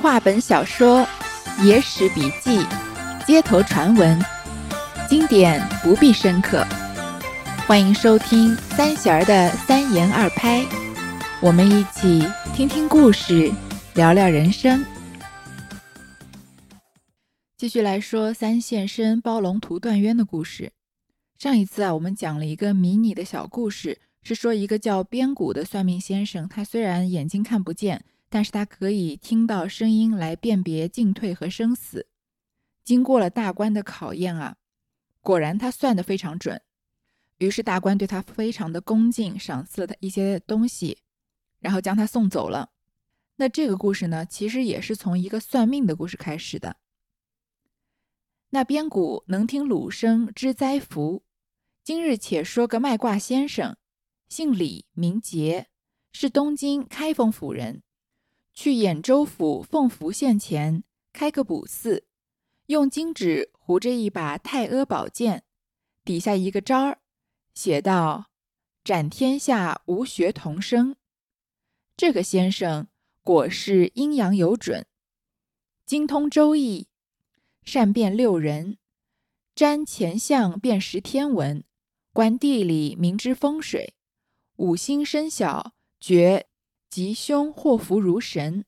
话本小说、野史笔记、街头传闻，经典不必深刻。欢迎收听三弦儿的三言二拍，我们一起听听故事，聊聊人生。继续来说三现身包龙图断渊的故事。上一次啊，我们讲了一个迷你的小故事，是说一个叫边谷的算命先生，他虽然眼睛看不见。但是他可以听到声音来辨别进退和生死。经过了大官的考验啊，果然他算得非常准。于是大官对他非常的恭敬，赏赐了他一些东西，然后将他送走了。那这个故事呢，其实也是从一个算命的故事开始的。那边谷能听鲁声知灾福。今日且说个卖卦先生，姓李，名杰，是东京开封府人。去兖州府奉福县前开个卜寺，用金纸糊着一把太阿宝剑，底下一个章儿，写道：“斩天下无学童生。”这个先生果是阴阳有准，精通周易，善辨六人，占前相辨识天文，观地理明知风水，五星生肖绝。吉凶祸福如神，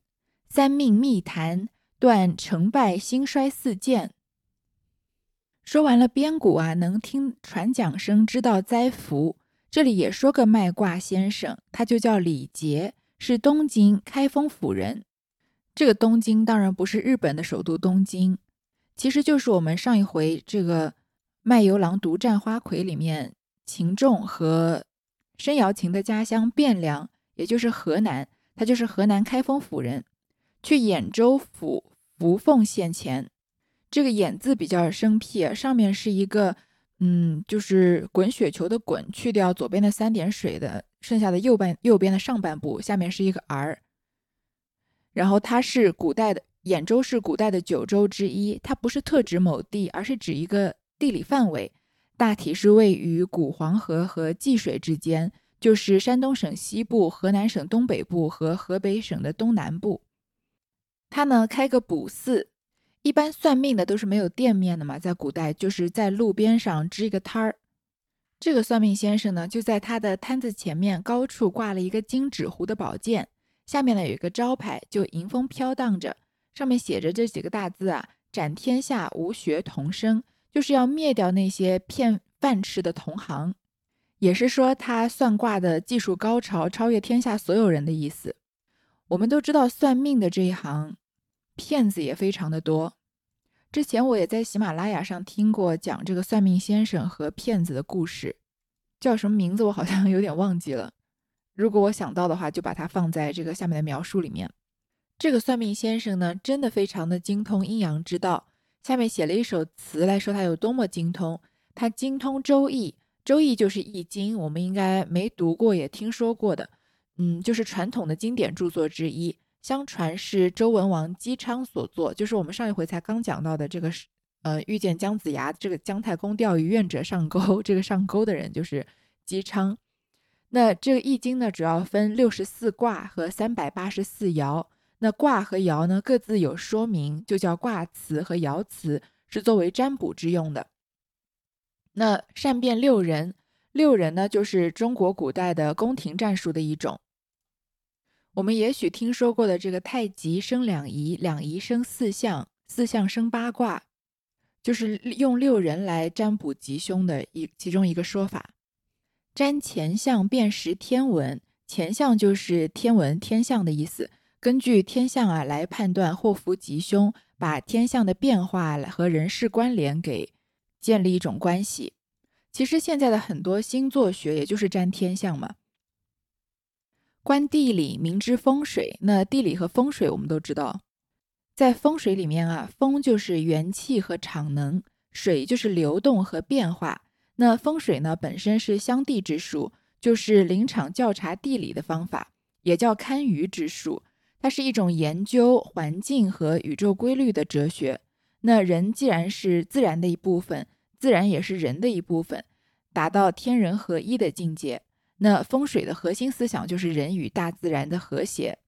三命密谈断成败兴衰四件。说完了边鼓啊，能听传讲声知道灾福。这里也说个卖卦先生，他就叫李杰，是东京开封府人。这个东京当然不是日本的首都东京，其实就是我们上一回这个卖油郎独占花魁里面秦仲和申瑶琴的家乡汴梁。也就是河南，他就是河南开封府人，去兖州府扶凤县前，这个兖字比较生僻，上面是一个，嗯，就是滚雪球的滚，去掉左边的三点水的，剩下的右半右边的上半部，下面是一个儿。然后它是古代的兖州是古代的九州之一，它不是特指某地，而是指一个地理范围，大体是位于古黄河和济水之间。就是山东省西部、河南省东北部和河北省的东南部。他呢开个卜寺，一般算命的都是没有店面的嘛，在古代就是在路边上支一个摊儿。这个算命先生呢，就在他的摊子前面高处挂了一个金纸糊的宝剑，下面呢有一个招牌，就迎风飘荡着，上面写着这几个大字啊：“斩天下无学童生”，就是要灭掉那些骗饭吃的同行。也是说他算卦的技术高超，超越天下所有人的意思。我们都知道算命的这一行，骗子也非常的多。之前我也在喜马拉雅上听过讲这个算命先生和骗子的故事，叫什么名字我好像有点忘记了。如果我想到的话，就把它放在这个下面的描述里面。这个算命先生呢，真的非常的精通阴阳之道。下面写了一首词来说他有多么精通，他精通周易。周易就是易经，我们应该没读过也听说过的，嗯，就是传统的经典著作之一。相传是周文王姬昌所作，就是我们上一回才刚讲到的这个是，呃，遇见姜子牙这个姜太公钓鱼愿者上钩，这个上钩的人就是姬昌。那这个易经呢，主要分六十四卦和三百八十四爻。那卦和爻呢，各自有说明，就叫卦辞和爻辞，是作为占卜之用的。那善变六人，六人呢，就是中国古代的宫廷战术的一种。我们也许听说过的这个太极生两仪，两仪生四象，四象生八卦，就是用六人来占卜吉凶的一其中一个说法。占前相辨识天文，前相就是天文天象的意思，根据天象啊来判断祸福吉凶，把天象的变化和人事关联给。建立一种关系，其实现在的很多星座学也就是占天象嘛。观地理，明知风水。那地理和风水我们都知道，在风水里面啊，风就是元气和场能，水就是流动和变化。那风水呢，本身是相地之术，就是临场调查地理的方法，也叫堪舆之术。它是一种研究环境和宇宙规律的哲学。那人既然是自然的一部分，自然也是人的一部分，达到天人合一的境界。那风水的核心思想就是人与大自然的和谐。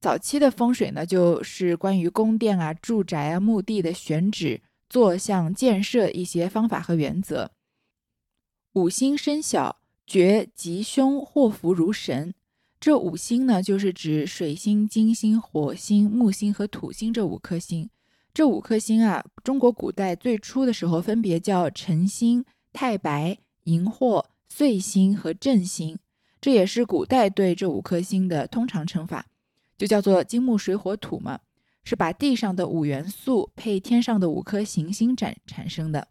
早期的风水呢，就是关于宫殿啊、住宅啊、墓地的选址、坐向、建设一些方法和原则。五星生肖觉吉凶祸福如神。这五星呢，就是指水星、金星、火星、木星和土星这五颗星。这五颗星啊，中国古代最初的时候分别叫辰星、太白、荧惑、岁星和正星，这也是古代对这五颗星的通常称法，就叫做金木水火土嘛，是把地上的五元素配天上的五颗行星展产生的。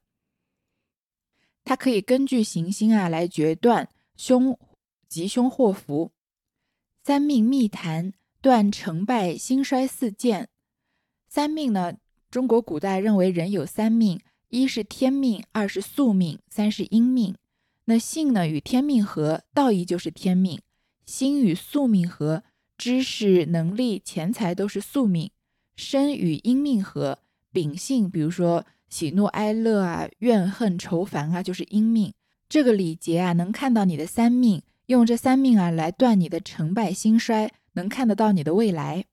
它可以根据行星啊来决断凶吉凶祸福。三命密谈断成败兴衰四件。三命呢？中国古代认为人有三命：一是天命，二是宿命，三是阴命。那性呢与天命合，道义就是天命；心与宿命合，知识、能力、钱财都是宿命；身与阴命合，秉性，比如说喜怒哀乐啊、怨恨愁烦啊，就是阴命。这个礼节啊，能看到你的三命。用这三命啊来断你的成败兴衰，能看得到你的未来。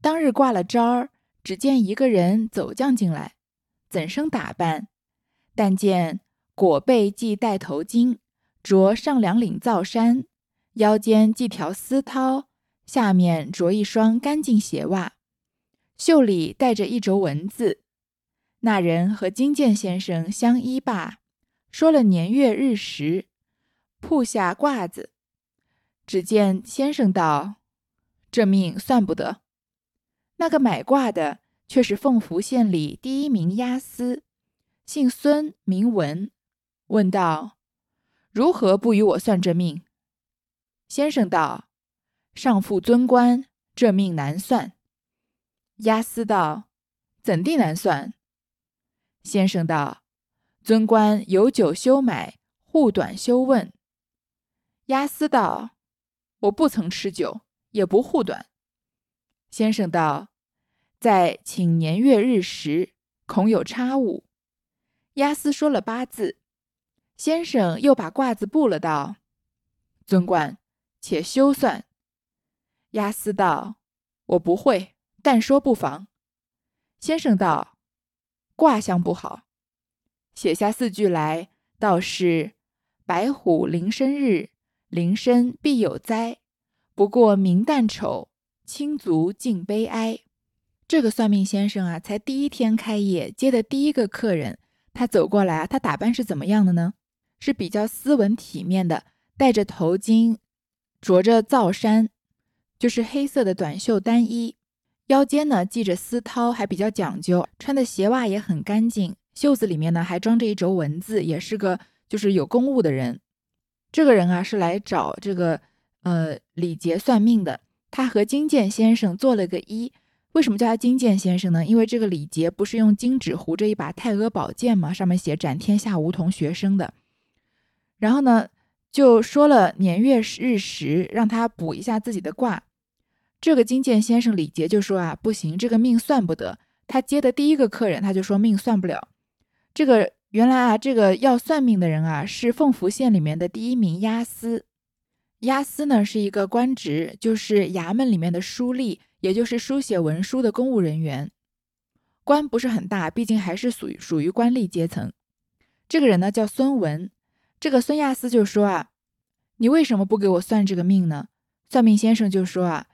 当日挂了招儿，只见一个人走将进来，怎生打扮？但见裹背系带头巾，着上两领皂衫，腰间系条丝绦，下面着一双干净鞋袜，袖里带着一轴文字。那人和金剑先生相依罢，说了年月日时。铺下褂子，只见先生道：“这命算不得。”那个买卦的却是凤福县里第一名押司，姓孙名文，问道：“如何不与我算这命？”先生道：“上父尊官，这命难算。”押司道：“怎地难算？”先生道：“尊官有酒休买，护短休问。”押司道：“我不曾吃酒，也不护短。”先生道：“在请年月日时，恐有差误。”押司说了八字，先生又把卦子布了，道：“尊官，且休算。”押司道：“我不会，但说不妨。”先生道：“卦象不好，写下四句来，道是白虎临生日。”临深必有灾，不过明旦丑，亲族尽悲哀。这个算命先生啊，才第一天开业，接的第一个客人，他走过来啊，他打扮是怎么样的呢？是比较斯文体面的，戴着头巾，着着皂衫，就是黑色的短袖单衣，腰间呢系着丝绦，还比较讲究，穿的鞋袜也很干净，袖子里面呢还装着一轴文字，也是个就是有公务的人。这个人啊是来找这个呃李杰算命的，他和金剑先生做了个揖。为什么叫他金剑先生呢？因为这个李杰不是用金纸糊着一把太阿宝剑吗？上面写“斩天下无同学生”的。然后呢，就说了年月日时，让他补一下自己的卦。这个金剑先生李杰就说啊，不行，这个命算不得。他接的第一个客人，他就说命算不了。这个。原来啊，这个要算命的人啊，是凤福县里面的第一名押司。押司呢是一个官职，就是衙门里面的书吏，也就是书写文书的公务人员。官不是很大，毕竟还是属于属于官吏阶层。这个人呢叫孙文。这个孙押司就说啊：“你为什么不给我算这个命呢？”算命先生就说啊：“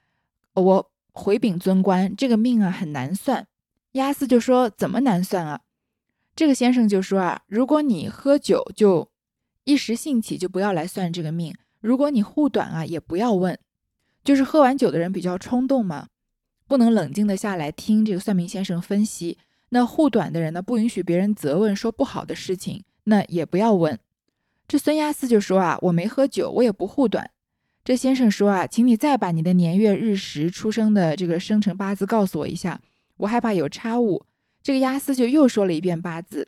我回禀尊官，这个命啊很难算。”押司就说：“怎么难算啊？”这个先生就说啊，如果你喝酒就一时兴起，就不要来算这个命；如果你护短啊，也不要问。就是喝完酒的人比较冲动嘛，不能冷静的下来听这个算命先生分析。那护短的人呢，不允许别人责问说不好的事情，那也不要问。这孙押司就说啊，我没喝酒，我也不护短。这先生说啊，请你再把你的年月日时出生的这个生辰八字告诉我一下，我害怕有差误。这个押司就又说了一遍八字，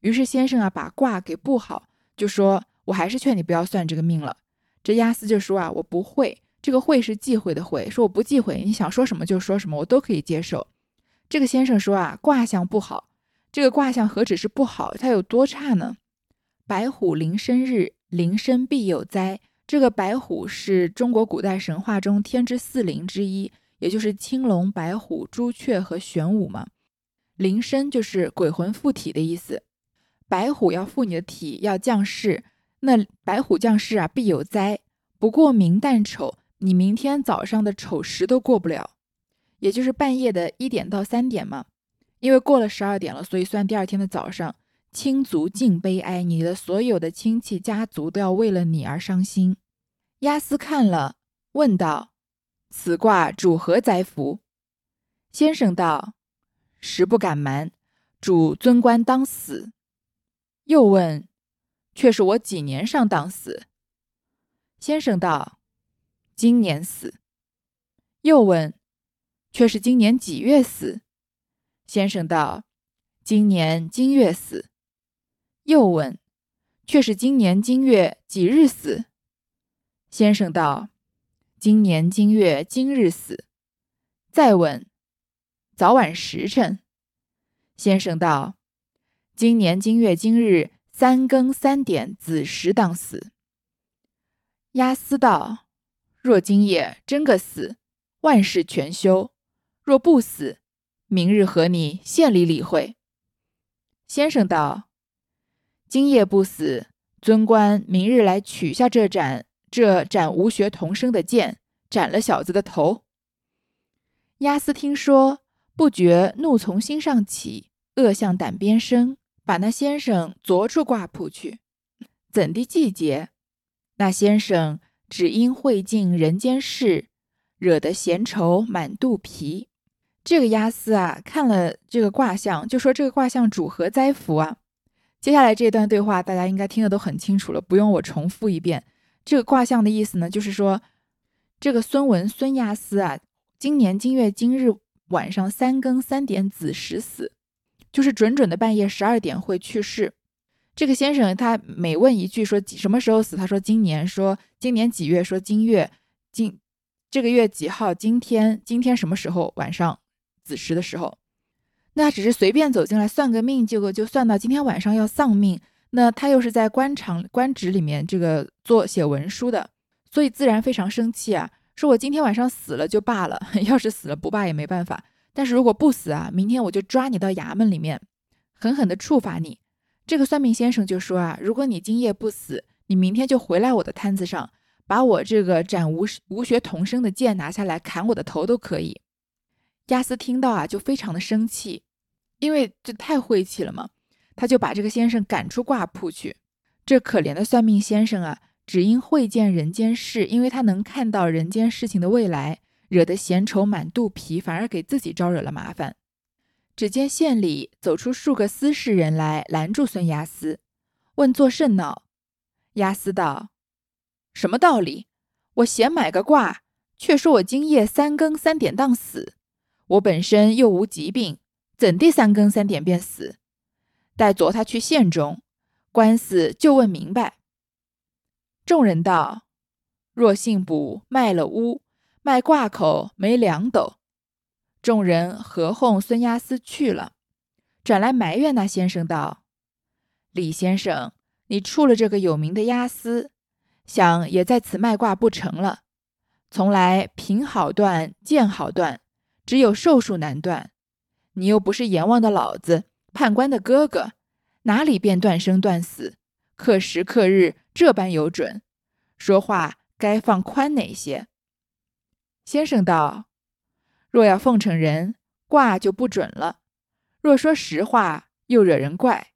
于是先生啊把卦给布好，就说：“我还是劝你不要算这个命了。”这押司就说：“啊，我不会，这个会是忌讳的会，说我不忌讳，你想说什么就说什么，我都可以接受。”这个先生说：“啊，卦象不好，这个卦象何止是不好，它有多差呢？白虎临生日，临生必有灾。这个白虎是中国古代神话中天之四灵之一。”也就是青龙、白虎、朱雀和玄武嘛。临身就是鬼魂附体的意思。白虎要附你的体，要降世。那白虎降世啊，必有灾。不过明旦丑，你明天早上的丑时都过不了，也就是半夜的一点到三点嘛。因为过了十二点了，所以算第二天的早上。亲族尽悲哀，你的所有的亲戚家族都要为了你而伤心。押司看了，问道：“此卦主何灾福？”先生道：“实不敢瞒，主尊官当死。”又问：“却是我几年上当死？”先生道：“今年死。”又问：“却是今年几月死？”先生道：“今年今月死。”又问：“却是今年今月几日死？”先生道：“今年今月今日死。”再问：“早晚时辰？”先生道：“今年今月今日三更三点子时当死。”押司道：“若今夜真个死，万事全休；若不死，明日和你县里理会。”先生道。今夜不死，尊官明日来取下这盏这盏无学童生的剑，斩了小子的头。押司听说，不觉怒从心上起，恶向胆边生，把那先生捉出挂铺去。怎地季节？那先生只因会尽人间事，惹得闲愁满肚皮。这个押司啊，看了这个卦象，就说这个卦象主何灾福啊？接下来这段对话，大家应该听得都很清楚了，不用我重复一遍。这个卦象的意思呢，就是说，这个孙文孙押司啊，今年今月今日晚上三更三点子时死，就是准准的半夜十二点会去世。这个先生他每问一句说几什么时候死，他说今年，说今年几月，说今月，今这个月几号，今天今天什么时候晚上子时的时候。那只是随便走进来算个命，结果就算到今天晚上要丧命。那他又是在官场官职里面这个做写文书的，所以自然非常生气啊，说我今天晚上死了就罢了，要是死了不罢也没办法。但是如果不死啊，明天我就抓你到衙门里面，狠狠地处罚你。这个算命先生就说啊，如果你今夜不死，你明天就回来我的摊子上，把我这个斩无无学童生的剑拿下来砍我的头都可以。亚斯听到啊，就非常的生气，因为这太晦气了嘛，他就把这个先生赶出卦铺去。这可怜的算命先生啊，只因会见人间事，因为他能看到人间事情的未来，惹得闲愁满肚皮，反而给自己招惹了麻烦。只见县里走出数个司事人来，拦住孙押司，问作甚恼。押司道：“什么道理？我闲买个卦，却说我今夜三更三点当死。”我本身又无疾病，怎地三更三点便死？待昨他去县中，官司就问明白。众人道：“若信卜卖了屋，卖挂口没两斗。”众人合哄孙押司去了，转来埋怨那先生道：“李先生，你出了这个有名的押司，想也在此卖卦不成了？从来凭好断，见好断。”只有寿数难断，你又不是阎王的老子，判官的哥哥，哪里便断生断死？刻时刻日这般有准，说话该放宽哪些？先生道：若要奉承人，卦就不准了；若说实话，又惹人怪。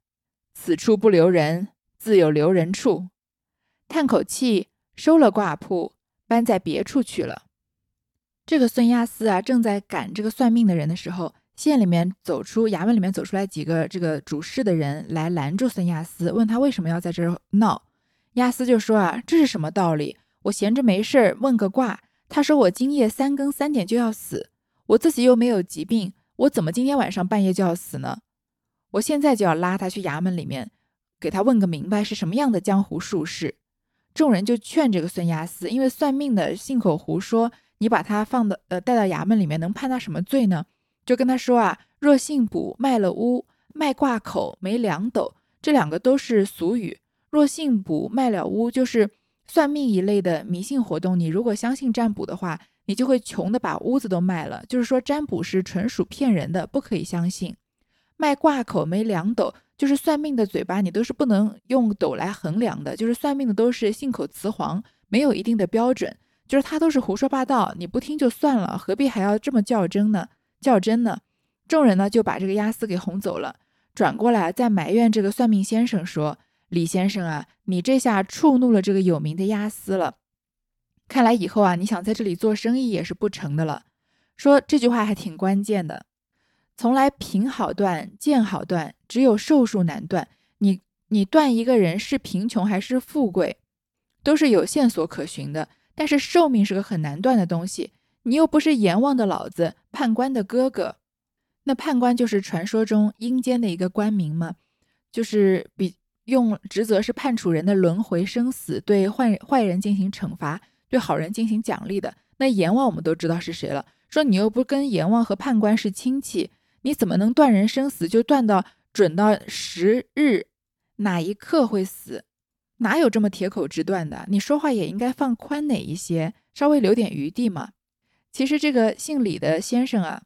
此处不留人，自有留人处。叹口气，收了卦铺，搬在别处去了。这个孙亚斯啊，正在赶这个算命的人的时候，县里面走出衙门里面走出来几个这个主事的人来拦住孙亚斯，问他为什么要在这儿闹。亚斯就说啊，这是什么道理？我闲着没事儿问个卦，他说我今夜三更三点就要死，我自己又没有疾病，我怎么今天晚上半夜就要死呢？我现在就要拉他去衙门里面，给他问个明白是什么样的江湖术士。众人就劝这个孙亚斯，因为算命的信口胡说。你把他放的呃带到衙门里面，能判他什么罪呢？就跟他说啊，若信卜卖了屋，卖挂口没两斗，这两个都是俗语。若信卜卖了屋，就是算命一类的迷信活动。你如果相信占卜的话，你就会穷的把屋子都卖了。就是说，占卜是纯属骗人的，不可以相信。卖挂口没两斗，就是算命的嘴巴，你都是不能用斗来衡量的。就是算命的都是信口雌黄，没有一定的标准，就是他都是胡说八道。你不听就算了，何必还要这么较真呢？较真呢？众人呢就把这个押司给哄走了，转过来再埋怨这个算命先生说：“李先生啊，你这下触怒了这个有名的押司了。看来以后啊，你想在这里做生意也是不成的了。”说这句话还挺关键的。从来贫好断，贱好断，只有寿数难断。你你断一个人是贫穷还是富贵，都是有线索可循的。但是寿命是个很难断的东西。你又不是阎王的老子，判官的哥哥。那判官就是传说中阴间的一个官名嘛，就是比用职责是判处人的轮回生死，对坏坏人进行惩罚，对好人进行奖励的。那阎王我们都知道是谁了。说你又不跟阎王和判官是亲戚。你怎么能断人生死就断到准到十日哪一刻会死？哪有这么铁口直断的？你说话也应该放宽哪一些，稍微留点余地嘛。其实这个姓李的先生啊，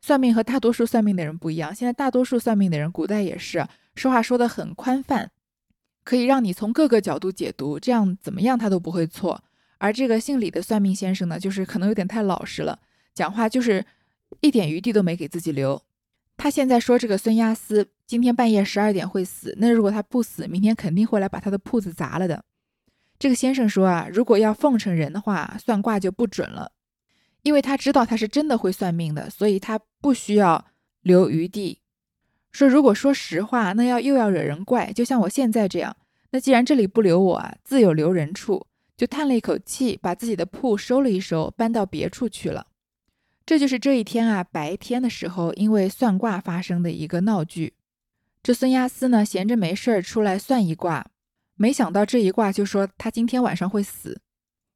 算命和大多数算命的人不一样。现在大多数算命的人，古代也是说话说的很宽泛，可以让你从各个角度解读，这样怎么样他都不会错。而这个姓李的算命先生呢，就是可能有点太老实了，讲话就是一点余地都没给自己留。他现在说这个孙亚斯今天半夜十二点会死，那如果他不死，明天肯定会来把他的铺子砸了的。这个先生说啊，如果要奉承人的话，算卦就不准了，因为他知道他是真的会算命的，所以他不需要留余地。说如果说实话，那要又要惹人怪，就像我现在这样。那既然这里不留我啊，自有留人处，就叹了一口气，把自己的铺收了一收，搬到别处去了。这就是这一天啊，白天的时候，因为算卦发生的一个闹剧。这孙亚斯呢，闲着没事儿出来算一卦，没想到这一卦就说他今天晚上会死。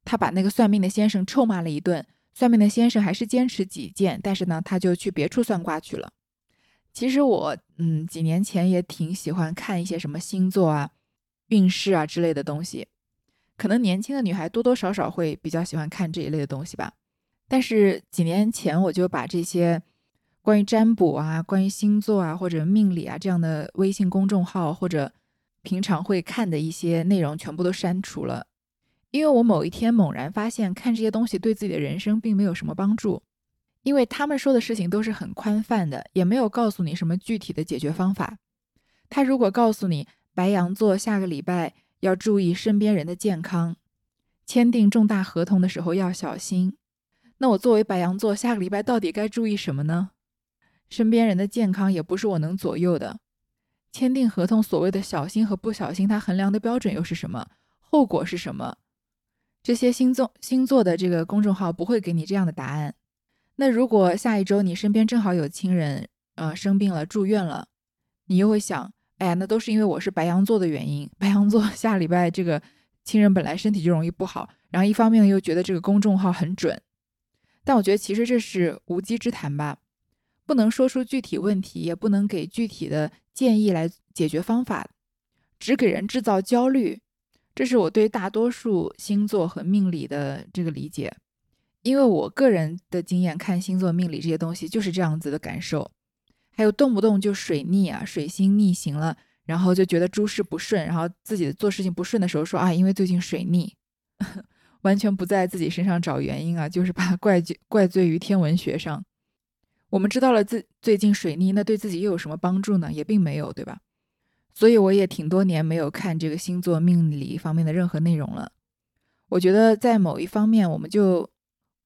他把那个算命的先生臭骂了一顿。算命的先生还是坚持己见，但是呢，他就去别处算卦去了。其实我嗯，几年前也挺喜欢看一些什么星座啊、运势啊之类的东西。可能年轻的女孩多多少少会比较喜欢看这一类的东西吧。但是几年前我就把这些关于占卜啊、关于星座啊或者命理啊这样的微信公众号或者平常会看的一些内容全部都删除了，因为我某一天猛然发现看这些东西对自己的人生并没有什么帮助，因为他们说的事情都是很宽泛的，也没有告诉你什么具体的解决方法。他如果告诉你白羊座下个礼拜要注意身边人的健康，签订重大合同的时候要小心。那我作为白羊座，下个礼拜到底该注意什么呢？身边人的健康也不是我能左右的。签订合同所谓的小心和不小心，它衡量的标准又是什么？后果是什么？这些星座星座的这个公众号不会给你这样的答案。那如果下一周你身边正好有亲人，呃，生病了住院了，你又会想，哎呀，那都是因为我是白羊座的原因。白羊座 下礼拜这个亲人本来身体就容易不好，然后一方面又觉得这个公众号很准。但我觉得其实这是无稽之谈吧，不能说出具体问题，也不能给具体的建议来解决方法，只给人制造焦虑。这是我对大多数星座和命理的这个理解，因为我个人的经验看星座命理这些东西就是这样子的感受。还有动不动就水逆啊，水星逆行了，然后就觉得诸事不顺，然后自己做事情不顺的时候说啊，因为最近水逆。完全不在自己身上找原因啊，就是把怪罪怪罪于天文学上。我们知道了自最近水逆，那对自己又有什么帮助呢？也并没有，对吧？所以我也挺多年没有看这个星座命理方面的任何内容了。我觉得在某一方面，我们就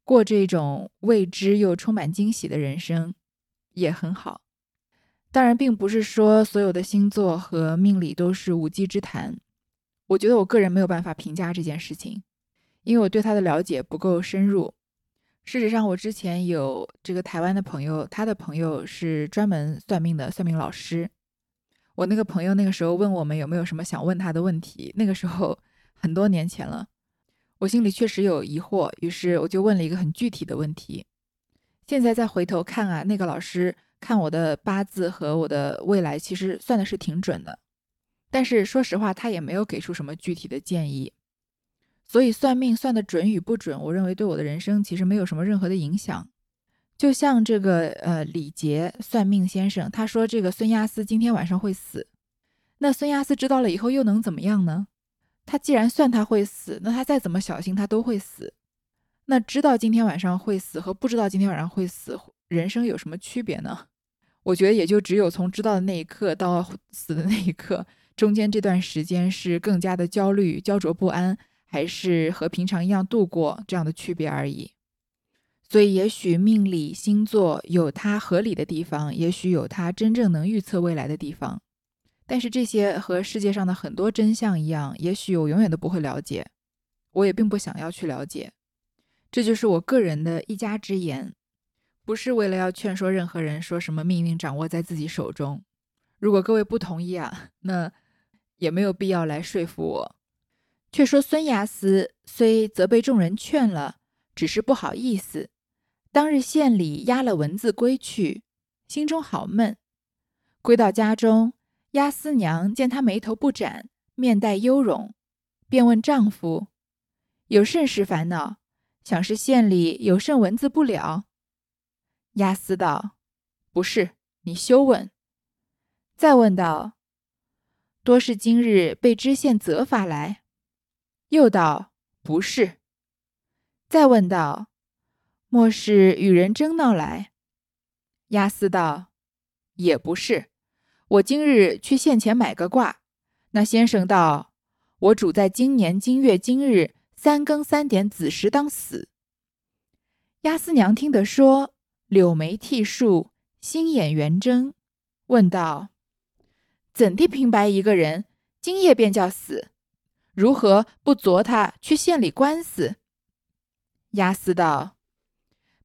过这种未知又充满惊喜的人生也很好。当然，并不是说所有的星座和命理都是无稽之谈。我觉得我个人没有办法评价这件事情。因为我对他的了解不够深入。事实上，我之前有这个台湾的朋友，他的朋友是专门算命的算命老师。我那个朋友那个时候问我们有没有什么想问他的问题，那个时候很多年前了，我心里确实有疑惑，于是我就问了一个很具体的问题。现在再回头看啊，那个老师看我的八字和我的未来，其实算的是挺准的。但是说实话，他也没有给出什么具体的建议。所以算命算的准与不准，我认为对我的人生其实没有什么任何的影响。就像这个呃李杰算命先生，他说这个孙亚斯今天晚上会死，那孙亚斯知道了以后又能怎么样呢？他既然算他会死，那他再怎么小心他都会死。那知道今天晚上会死和不知道今天晚上会死，人生有什么区别呢？我觉得也就只有从知道的那一刻到死的那一刻，中间这段时间是更加的焦虑、焦灼不安，还是和平常一样度过这样的区别而已。所以，也许命理星座有它合理的地方，也许有它真正能预测未来的地方。但是这些和世界上的很多真相一样，也许我永远都不会了解，我也并不想要去了解。这就是我个人的一家之言，不是为了要劝说任何人说什么命运掌握在自己手中。如果各位不同意啊，那也没有必要来说服我。却说孙牙思虽责备众人劝了，只是不好意思。当日县里押了文字归去，心中好闷。归到家中，押司娘见他眉头不展，面带忧容，便问丈夫：“有甚事烦恼？”想是县里有甚文字不了？押司道：“不是，你休问。”再问道：“多是今日被知县责罚来？”又道：“不是。”再问道：“莫是与人争闹来？”押司道：“也不是。我今日去县前买个卦，那先生道：‘我主在今年今月今日。’”三更三点子时当死。押司娘听得说，柳眉剃竖，心眼圆睁，问道：“怎地平白一个人，今夜便叫死？如何不昨他去县里官司？”押司道：“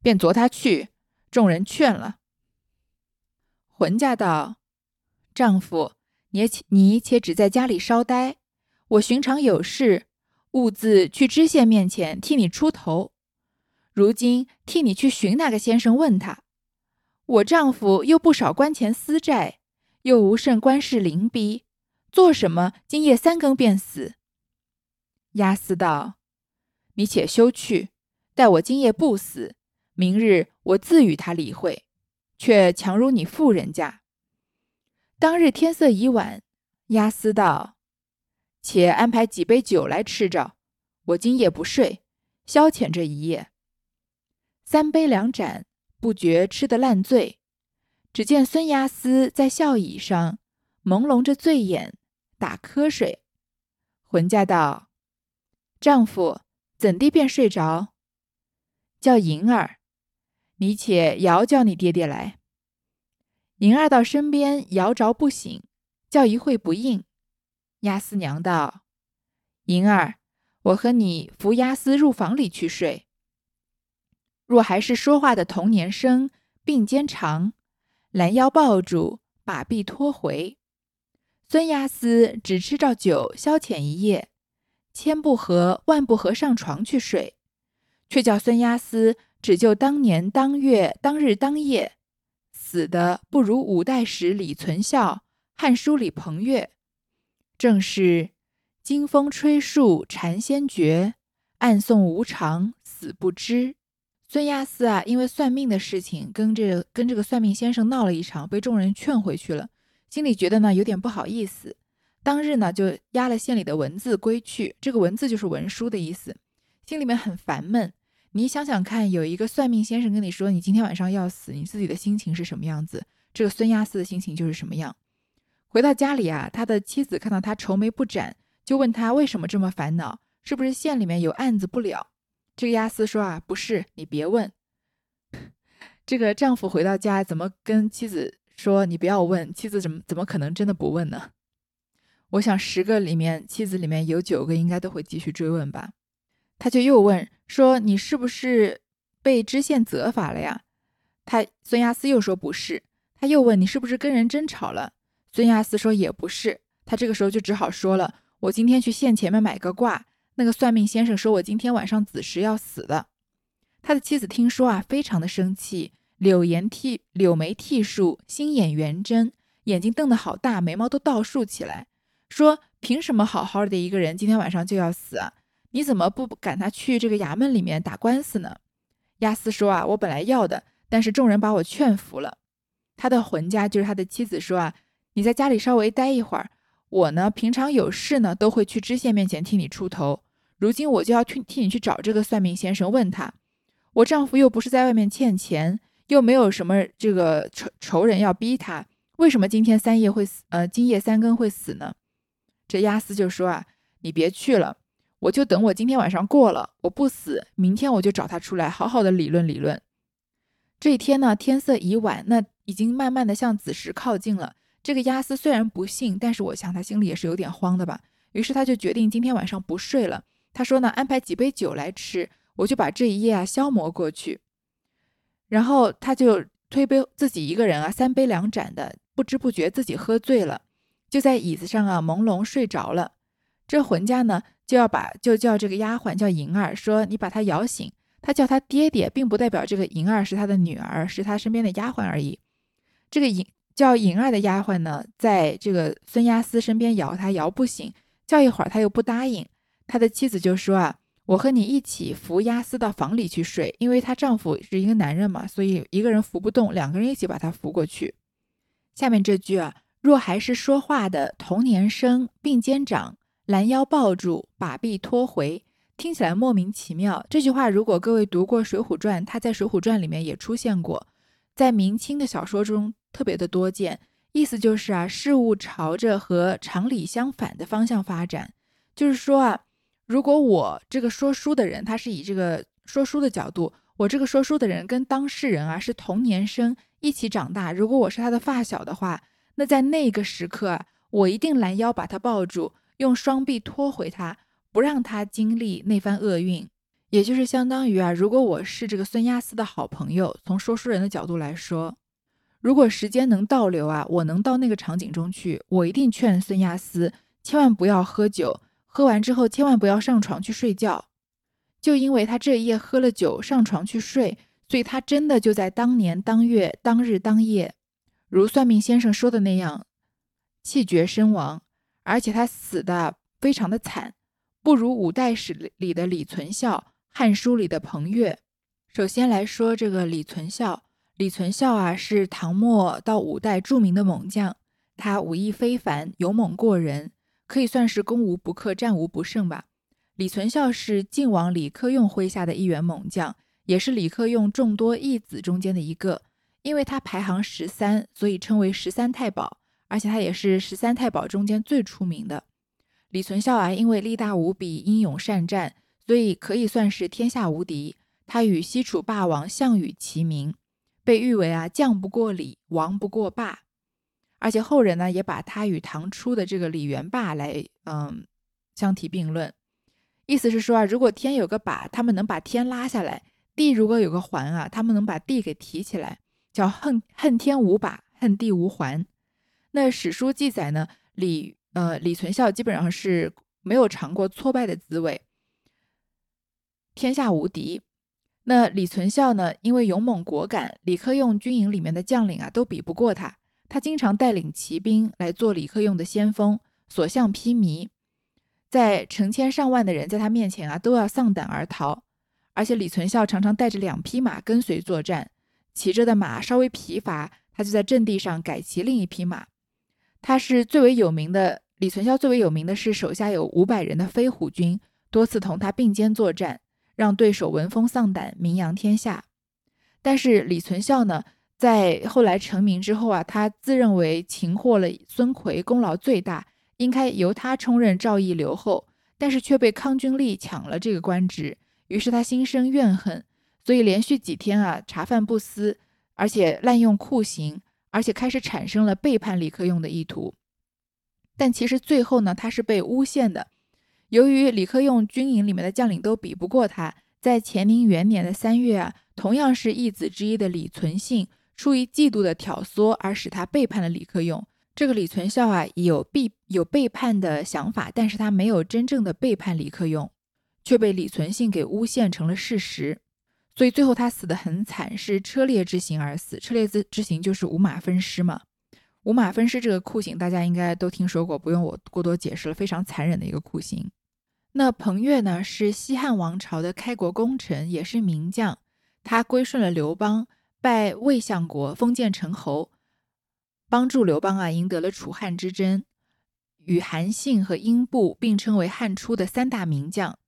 便昨他去，众人劝了。”浑家道：“丈夫，你且你且只在家里稍待，我寻常有事。”兀自去知县面前替你出头，如今替你去寻那个先生问他，我丈夫又不少官钱私债，又无甚官事临逼，做什么今夜三更便死？押司道：“你且休去，待我今夜不死，明日我自与他理会，却强如你妇人家。”当日天色已晚，押司道。且安排几杯酒来吃着，我今夜不睡，消遣这一夜。三杯两盏，不觉吃得烂醉。只见孙押司在笑椅上，朦胧着醉眼，打瞌睡。浑家道：“丈夫怎地便睡着？”叫银儿，你且摇叫你爹爹来。银儿到身边摇着不醒，叫一会不应。押司娘道：“银儿，我和你扶押司入房里去睡。若还是说话的童年声，并肩长，拦腰抱住，把臂拖回。孙押司只吃着酒消遣一夜，千不合万不合上床去睡，却叫孙押司只就当年当月当日当夜，死的不如五代史李存孝，《汉书》里彭越。”正是金风吹树禅先觉，暗送无常死不知。孙亚斯啊，因为算命的事情跟这跟这个算命先生闹了一场，被众人劝回去了，心里觉得呢有点不好意思。当日呢就押了县里的文字归去，这个文字就是文书的意思，心里面很烦闷。你想想看，有一个算命先生跟你说你今天晚上要死，你自己的心情是什么样子？这个孙亚斯的心情就是什么样？回到家里啊，他的妻子看到他愁眉不展，就问他为什么这么烦恼，是不是县里面有案子不了？这个亚斯说啊，不是，你别问。这个丈夫回到家，怎么跟妻子说你不要问？妻子怎么怎么可能真的不问呢？我想十个里面，妻子里面有九个应该都会继续追问吧。他就又问说，你是不是被知县责罚了呀？他孙亚斯又说不是。他又问你是不是跟人争吵了？孙亚斯说：“也不是。”他这个时候就只好说了：“我今天去县前面买个卦，那个算命先生说我今天晚上子时要死的。”他的妻子听说啊，非常的生气，柳眼剃柳眉剃竖，心眼圆睁，眼睛瞪得好大，眉毛都倒竖起来，说：“凭什么好好的一个人今天晚上就要死啊？你怎么不赶他去这个衙门里面打官司呢？”亚斯说：“啊，我本来要的，但是众人把我劝服了。”他的浑家就是他的妻子说：“啊，你在家里稍微待一会儿，我呢平常有事呢都会去知县面前替你出头。如今我就要去替你去找这个算命先生，问他，我丈夫又不是在外面欠钱，又没有什么这个仇仇人要逼他。”为什么今天三夜会死？呃，今夜三更会死呢？这亚斯就说啊，你别去了，我就等我今天晚上过了，我不死，明天我就找他出来，好好的理论理论。这一天呢，天色已晚，那已经慢慢的向子时靠近了。这个亚斯虽然不信，但是我想他心里也是有点慌的吧。于是他就决定今天晚上不睡了。他说呢，安排几杯酒来吃，我就把这一夜啊消磨过去。然后他就推杯自己一个人啊，三杯两盏的。不知不觉自己喝醉了，就在椅子上啊朦胧睡着了。这浑家呢就要把就叫这个丫鬟叫银儿，说你把她摇醒。他叫他爹爹，并不代表这个银儿是他的女儿，是他身边的丫鬟而已。这个银叫银儿的丫鬟呢，在这个孙押司身边摇他，摇不醒，叫一会儿他又不答应。他的妻子就说啊，我和你一起扶押司到房里去睡，因为她丈夫是一个男人嘛，所以一个人扶不动，两个人一起把他扶过去。下面这句啊，若还是说话的同年生，并肩长，拦腰抱住，把臂拖回，听起来莫名其妙。这句话如果各位读过《水浒传》，它在《水浒传》里面也出现过，在明清的小说中特别的多见。意思就是啊，事物朝着和常理相反的方向发展。就是说啊，如果我这个说书的人，他是以这个说书的角度，我这个说书的人跟当事人啊是同年生。一起长大。如果我是他的发小的话，那在那个时刻，我一定拦腰把他抱住，用双臂拖回他，不让他经历那番厄运。也就是相当于啊，如果我是这个孙亚斯的好朋友，从说书人的角度来说，如果时间能倒流啊，我能到那个场景中去，我一定劝孙亚斯千万不要喝酒，喝完之后千万不要上床去睡觉，就因为他这一夜喝了酒上床去睡。所以他真的就在当年当月当日当夜，如算命先生说的那样，气绝身亡，而且他死的非常的惨，不如五代史里的李存孝、汉书里的彭越。首先来说这个李存孝，李存孝啊是唐末到五代著名的猛将，他武艺非凡，勇猛过人，可以算是攻无不克、战无不胜吧。李存孝是晋王李克用麾下的一员猛将。也是李克用众多义子中间的一个，因为他排行十三，所以称为十三太保，而且他也是十三太保中间最出名的。李存孝啊，因为力大无比，英勇善战，所以可以算是天下无敌。他与西楚霸王项羽齐名，被誉为啊将不过李，王不过霸。而且后人呢，也把他与唐初的这个李元霸来嗯相提并论，意思是说啊，如果天有个把，他们能把天拉下来。地如果有个环啊，他们能把地给提起来，叫恨恨天无把，恨地无环。那史书记载呢，李呃李存孝基本上是没有尝过挫败的滋味，天下无敌。那李存孝呢，因为勇猛果敢，李克用军营里面的将领啊都比不过他，他经常带领骑兵来做李克用的先锋，所向披靡，在成千上万的人在他面前啊都要丧胆而逃。而且李存孝常常带着两匹马跟随作战，骑着的马稍微疲乏，他就在阵地上改骑另一匹马。他是最为有名的，李存孝最为有名的是手下有五百人的飞虎军，多次同他并肩作战，让对手闻风丧胆，名扬天下。但是李存孝呢，在后来成名之后啊，他自认为擒获了孙奎，功劳最大，应该由他充任赵义留后，但是却被康君立抢了这个官职。于是他心生怨恨，所以连续几天啊茶饭不思，而且滥用酷刑，而且开始产生了背叛李克用的意图。但其实最后呢，他是被诬陷的。由于李克用军营里面的将领都比不过他，在乾宁元年的三月啊，同样是义子之一的李存信，出于嫉妒的挑唆而使他背叛了李克用。这个李存孝啊，有必有背叛的想法，但是他没有真正的背叛李克用。却被李存信给诬陷成了事实，所以最后他死得很惨，是车裂之刑而死。车裂之之刑就是五马分尸嘛。五马分尸这个酷刑大家应该都听说过，不用我过多解释了，非常残忍的一个酷刑。那彭越呢，是西汉王朝的开国功臣，也是名将。他归顺了刘邦，拜魏相国，封建成侯，帮助刘邦啊赢得了楚汉之争，与韩信和英布并称为汉初的三大名将。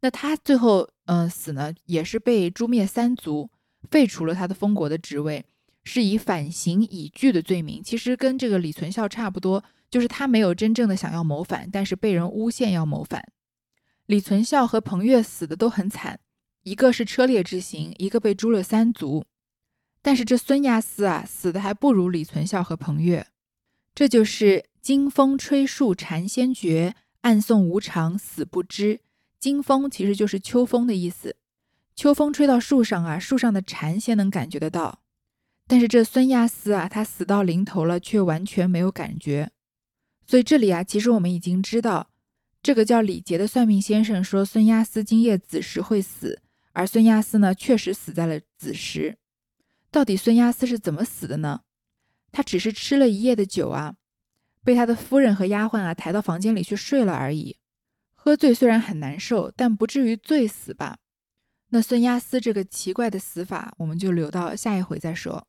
那他最后嗯死呢，也是被诛灭三族，废除了他的封国的职位，是以反行以拒的罪名。其实跟这个李存孝差不多，就是他没有真正的想要谋反，但是被人诬陷要谋反。李存孝和彭越死的都很惨，一个是车裂之刑，一个被诛了三族。但是这孙亚思啊，死的还不如李存孝和彭越。这就是“惊风吹树蝉先绝，暗送无常死不知”。惊风其实就是秋风的意思，秋风吹到树上啊，树上的蝉先能感觉得到。但是这孙亚思啊，他死到临头了，却完全没有感觉。所以这里啊，其实我们已经知道。这个叫李杰的算命先生说，孙亚思今夜子时会死，而孙亚思呢，确实死在了子时。到底孙亚思是怎么死的呢？他只是吃了一夜的酒啊，被他的夫人和丫鬟啊抬到房间里去睡了而已。喝醉虽然很难受，但不至于醉死吧？那孙亚斯这个奇怪的死法，我们就留到下一回再说。